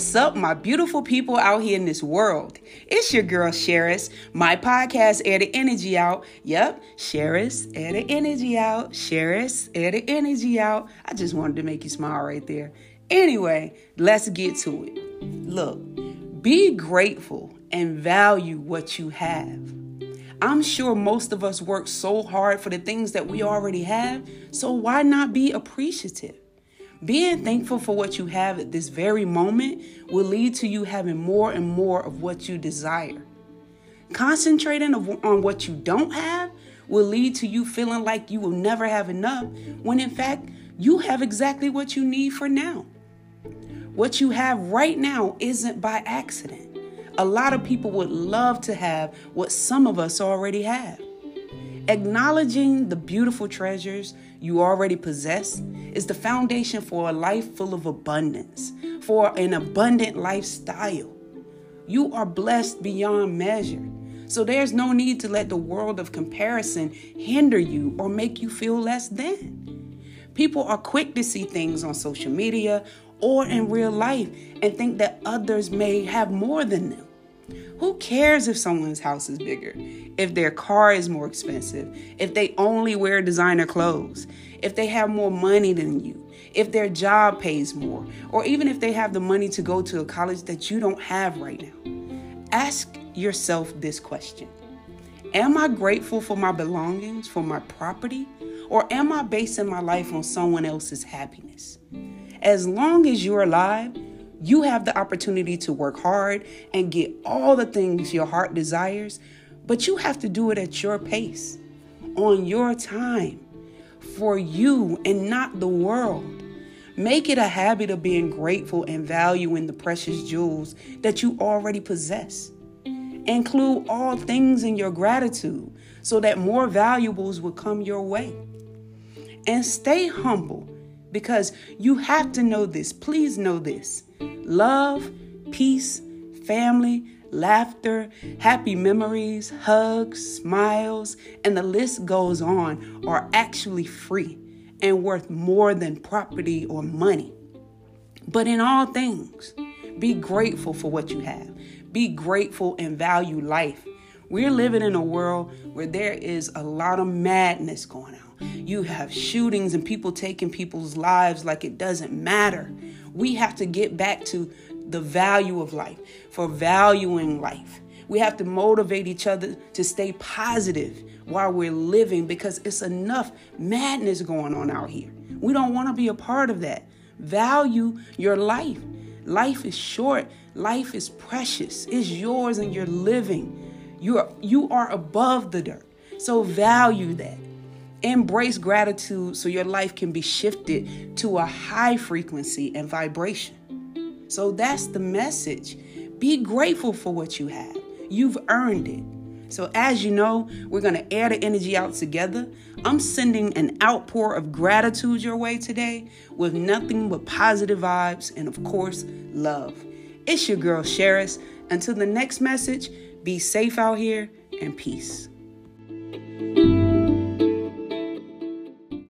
What's up, my beautiful people out here in this world? It's your girl, Cheris. My podcast, Air the Energy Out. Yep, Cheris, Air the Energy Out. Cheris, Air the Energy Out. I just wanted to make you smile right there. Anyway, let's get to it. Look, be grateful and value what you have. I'm sure most of us work so hard for the things that we already have, so why not be appreciative? Being thankful for what you have at this very moment will lead to you having more and more of what you desire. Concentrating on what you don't have will lead to you feeling like you will never have enough when in fact you have exactly what you need for now. What you have right now isn't by accident. A lot of people would love to have what some of us already have. Acknowledging the beautiful treasures you already possess is the foundation for a life full of abundance, for an abundant lifestyle. You are blessed beyond measure. So there's no need to let the world of comparison hinder you or make you feel less than. People are quick to see things on social media or in real life and think that others may have more than them. Who cares if someone's house is bigger, if their car is more expensive, if they only wear designer clothes, if they have more money than you, if their job pays more, or even if they have the money to go to a college that you don't have right now? Ask yourself this question Am I grateful for my belongings, for my property, or am I basing my life on someone else's happiness? As long as you're alive, you have the opportunity to work hard and get all the things your heart desires, but you have to do it at your pace, on your time, for you and not the world. Make it a habit of being grateful and valuing the precious jewels that you already possess. Include all things in your gratitude so that more valuables will come your way. And stay humble because you have to know this. Please know this love, peace, family, laughter, happy memories, hugs, smiles, and the list goes on are actually free and worth more than property or money. But in all things, be grateful for what you have. Be grateful and value life. We're living in a world where there is a lot of madness going on. You have shootings and people taking people's lives like it doesn't matter. We have to get back to the value of life, for valuing life. We have to motivate each other to stay positive while we're living because it's enough madness going on out here. We don't want to be a part of that. Value your life. Life is short, life is precious. It's yours and you're living. You are, you are above the dirt. So value that. Embrace gratitude so your life can be shifted to a high frequency and vibration. So that's the message. Be grateful for what you have. You've earned it. So, as you know, we're going to air the energy out together. I'm sending an outpour of gratitude your way today with nothing but positive vibes and, of course, love. It's your girl, Cheris. Until the next message, be safe out here and peace.